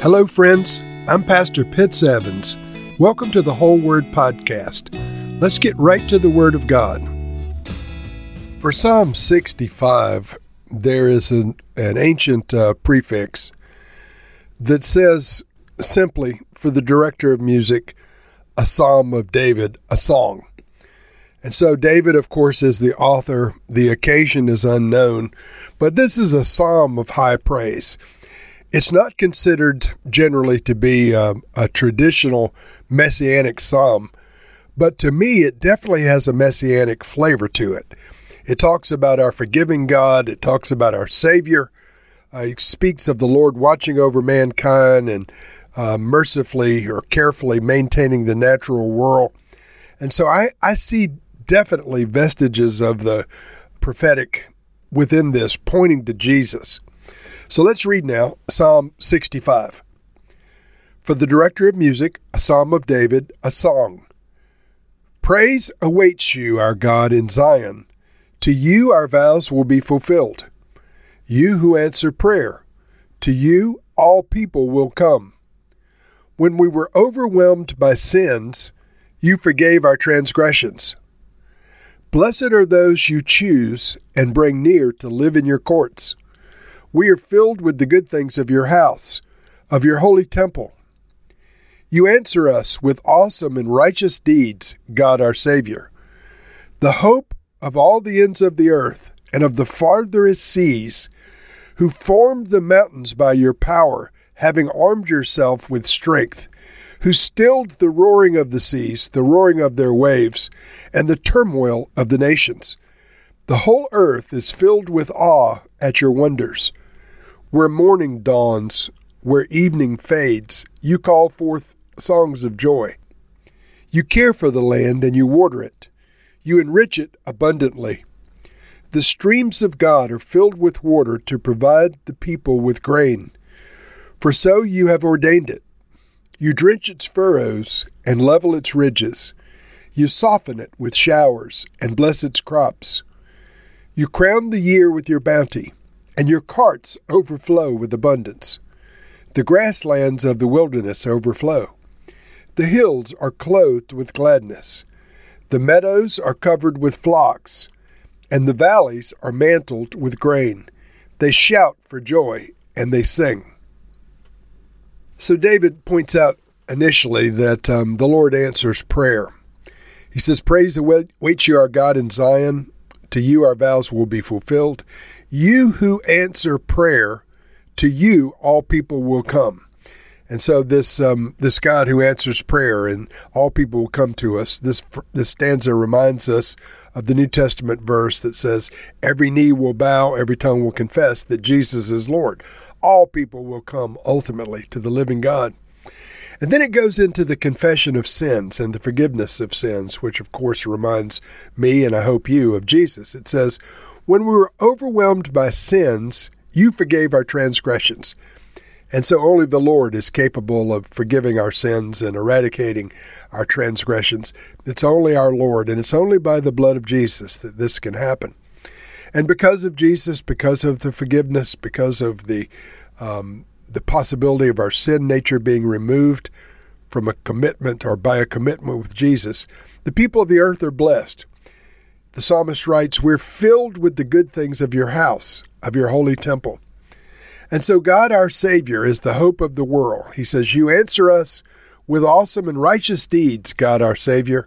Hello, friends. I'm Pastor Pitts Evans. Welcome to the Whole Word Podcast. Let's get right to the Word of God. For Psalm 65, there is an, an ancient uh, prefix that says simply, for the director of music, a psalm of David, a song. And so, David, of course, is the author. The occasion is unknown, but this is a psalm of high praise. It's not considered generally to be a, a traditional messianic psalm, but to me, it definitely has a messianic flavor to it. It talks about our forgiving God, it talks about our Savior, uh, it speaks of the Lord watching over mankind and uh, mercifully or carefully maintaining the natural world. And so I, I see definitely vestiges of the prophetic within this pointing to Jesus. So let's read now Psalm 65. For the director of music, a psalm of David, a song. Praise awaits you, our God, in Zion. To you our vows will be fulfilled. You who answer prayer, to you all people will come. When we were overwhelmed by sins, you forgave our transgressions. Blessed are those you choose and bring near to live in your courts. We are filled with the good things of your house, of your holy temple. You answer us with awesome and righteous deeds, God our Savior. The hope of all the ends of the earth and of the farthest seas, who formed the mountains by your power, having armed yourself with strength, who stilled the roaring of the seas, the roaring of their waves, and the turmoil of the nations. The whole earth is filled with awe at your wonders. Where morning dawns, where evening fades, you call forth songs of joy. You care for the land and you water it. You enrich it abundantly. The streams of God are filled with water to provide the people with grain. For so you have ordained it. You drench its furrows and level its ridges. You soften it with showers and bless its crops. You crown the year with your bounty and your carts overflow with abundance. The grasslands of the wilderness overflow. The hills are clothed with gladness. The meadows are covered with flocks, and the valleys are mantled with grain. They shout for joy and they sing. So David points out initially that um, the Lord answers prayer. He says, Praise awaits you, our God in Zion. To you our vows will be fulfilled. You who answer prayer, to you all people will come. And so this um, this God who answers prayer and all people will come to us. This this stanza reminds us of the New Testament verse that says, "Every knee will bow, every tongue will confess that Jesus is Lord." All people will come ultimately to the living God. And then it goes into the confession of sins and the forgiveness of sins, which of course reminds me and I hope you of Jesus. It says, when we were overwhelmed by sins, you forgave our transgressions. And so only the Lord is capable of forgiving our sins and eradicating our transgressions. It's only our Lord, and it's only by the blood of Jesus that this can happen. And because of Jesus, because of the forgiveness, because of the um, the possibility of our sin nature being removed from a commitment or by a commitment with Jesus, the people of the earth are blessed. The psalmist writes, We're filled with the good things of your house, of your holy temple. And so, God, our Savior, is the hope of the world. He says, You answer us with awesome and righteous deeds, God, our Savior,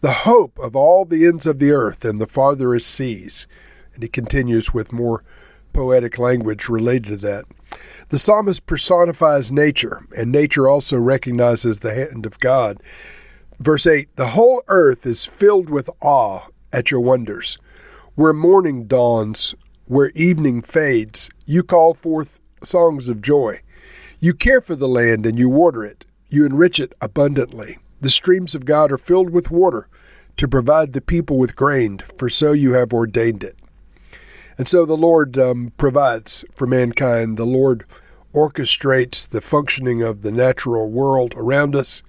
the hope of all the ends of the earth and the farthest seas. And he continues with more poetic language related to that. The psalmist personifies nature, and nature also recognizes the hand of God. Verse 8 The whole earth is filled with awe at your wonders. Where morning dawns, where evening fades, you call forth songs of joy. You care for the land and you water it. You enrich it abundantly. The streams of God are filled with water to provide the people with grain, for so you have ordained it. And so the Lord um, provides for mankind. The Lord orchestrates the functioning of the natural world around us.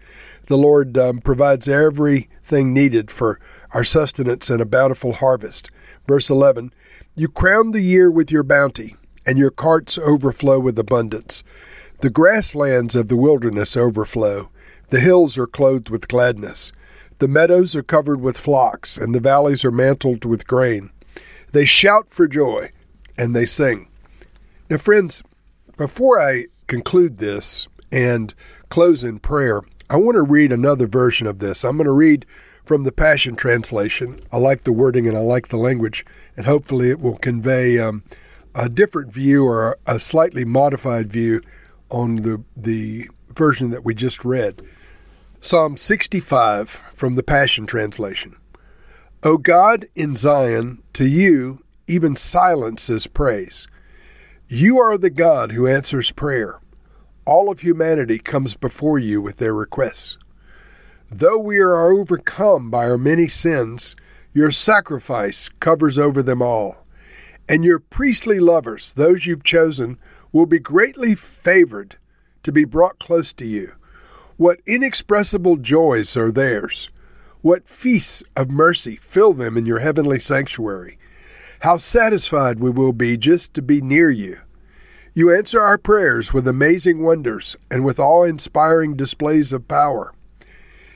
The Lord um, provides everything needed for our sustenance and a bountiful harvest. Verse 11 You crown the year with your bounty, and your carts overflow with abundance. The grasslands of the wilderness overflow. The hills are clothed with gladness. The meadows are covered with flocks, and the valleys are mantled with grain. They shout for joy, and they sing. Now, friends, before I conclude this and close in prayer, I want to read another version of this. I'm going to read from the Passion Translation. I like the wording and I like the language, and hopefully it will convey um, a different view or a slightly modified view on the, the version that we just read. Psalm 65 from the Passion Translation. O God in Zion, to you even silence is praise. You are the God who answers prayer. All of humanity comes before you with their requests. Though we are overcome by our many sins, your sacrifice covers over them all. And your priestly lovers, those you've chosen, will be greatly favored to be brought close to you. What inexpressible joys are theirs! What feasts of mercy fill them in your heavenly sanctuary! How satisfied we will be just to be near you. You answer our prayers with amazing wonders and with awe inspiring displays of power.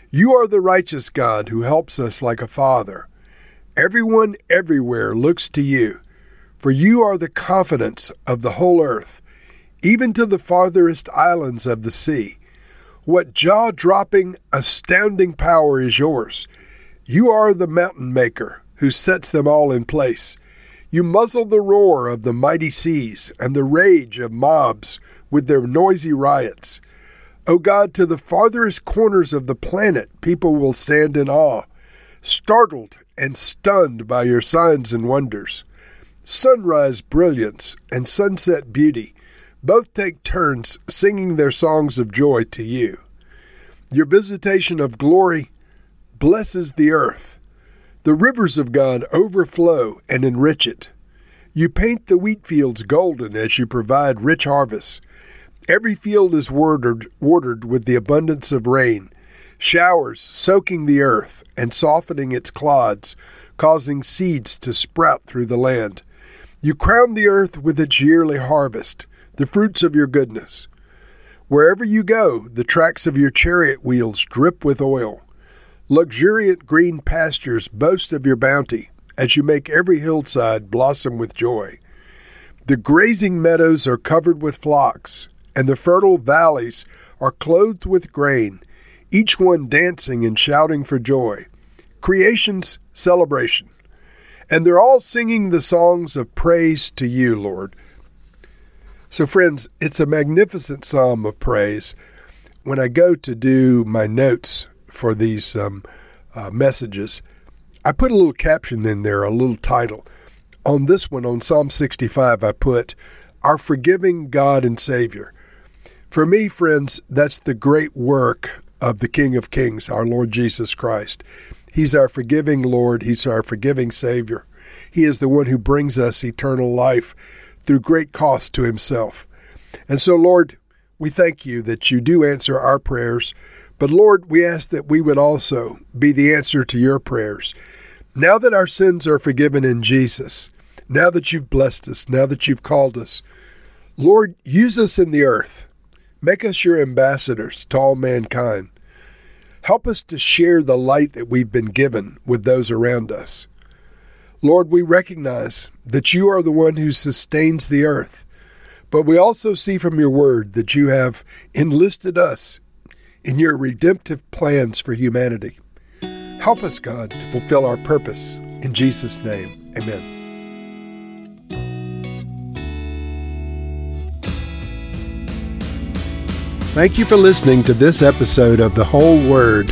You are the righteous God who helps us like a father. Everyone everywhere looks to you, for you are the confidence of the whole earth, even to the farthest islands of the sea. What jaw dropping, astounding power is yours! You are the mountain maker who sets them all in place. You muzzle the roar of the mighty seas and the rage of mobs with their noisy riots. O God, to the farthest corners of the planet, people will stand in awe, startled and stunned by your signs and wonders. Sunrise brilliance and sunset beauty both take turns singing their songs of joy to you. Your visitation of glory blesses the earth. The rivers of God overflow and enrich it. You paint the wheat fields golden as you provide rich harvests. Every field is watered, watered with the abundance of rain, showers soaking the earth and softening its clods, causing seeds to sprout through the land. You crown the earth with its yearly harvest, the fruits of your goodness. Wherever you go, the tracks of your chariot wheels drip with oil. Luxuriant green pastures boast of your bounty as you make every hillside blossom with joy. The grazing meadows are covered with flocks and the fertile valleys are clothed with grain, each one dancing and shouting for joy. Creation's celebration. And they're all singing the songs of praise to you, Lord. So, friends, it's a magnificent psalm of praise. When I go to do my notes for these um, uh, messages, I put a little caption in there, a little title. On this one, on Psalm 65, I put, Our Forgiving God and Savior. For me, friends, that's the great work of the King of Kings, our Lord Jesus Christ. He's our forgiving Lord, He's our forgiving Savior. He is the one who brings us eternal life through great cost to Himself. And so, Lord, we thank you that you do answer our prayers, but Lord, we ask that we would also be the answer to your prayers. Now that our sins are forgiven in Jesus, now that you've blessed us, now that you've called us, Lord, use us in the earth Make us your ambassadors to all mankind. Help us to share the light that we've been given with those around us. Lord, we recognize that you are the one who sustains the earth, but we also see from your word that you have enlisted us in your redemptive plans for humanity. Help us, God, to fulfill our purpose. In Jesus' name, amen. Thank you for listening to this episode of The Whole Word.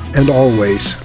and always.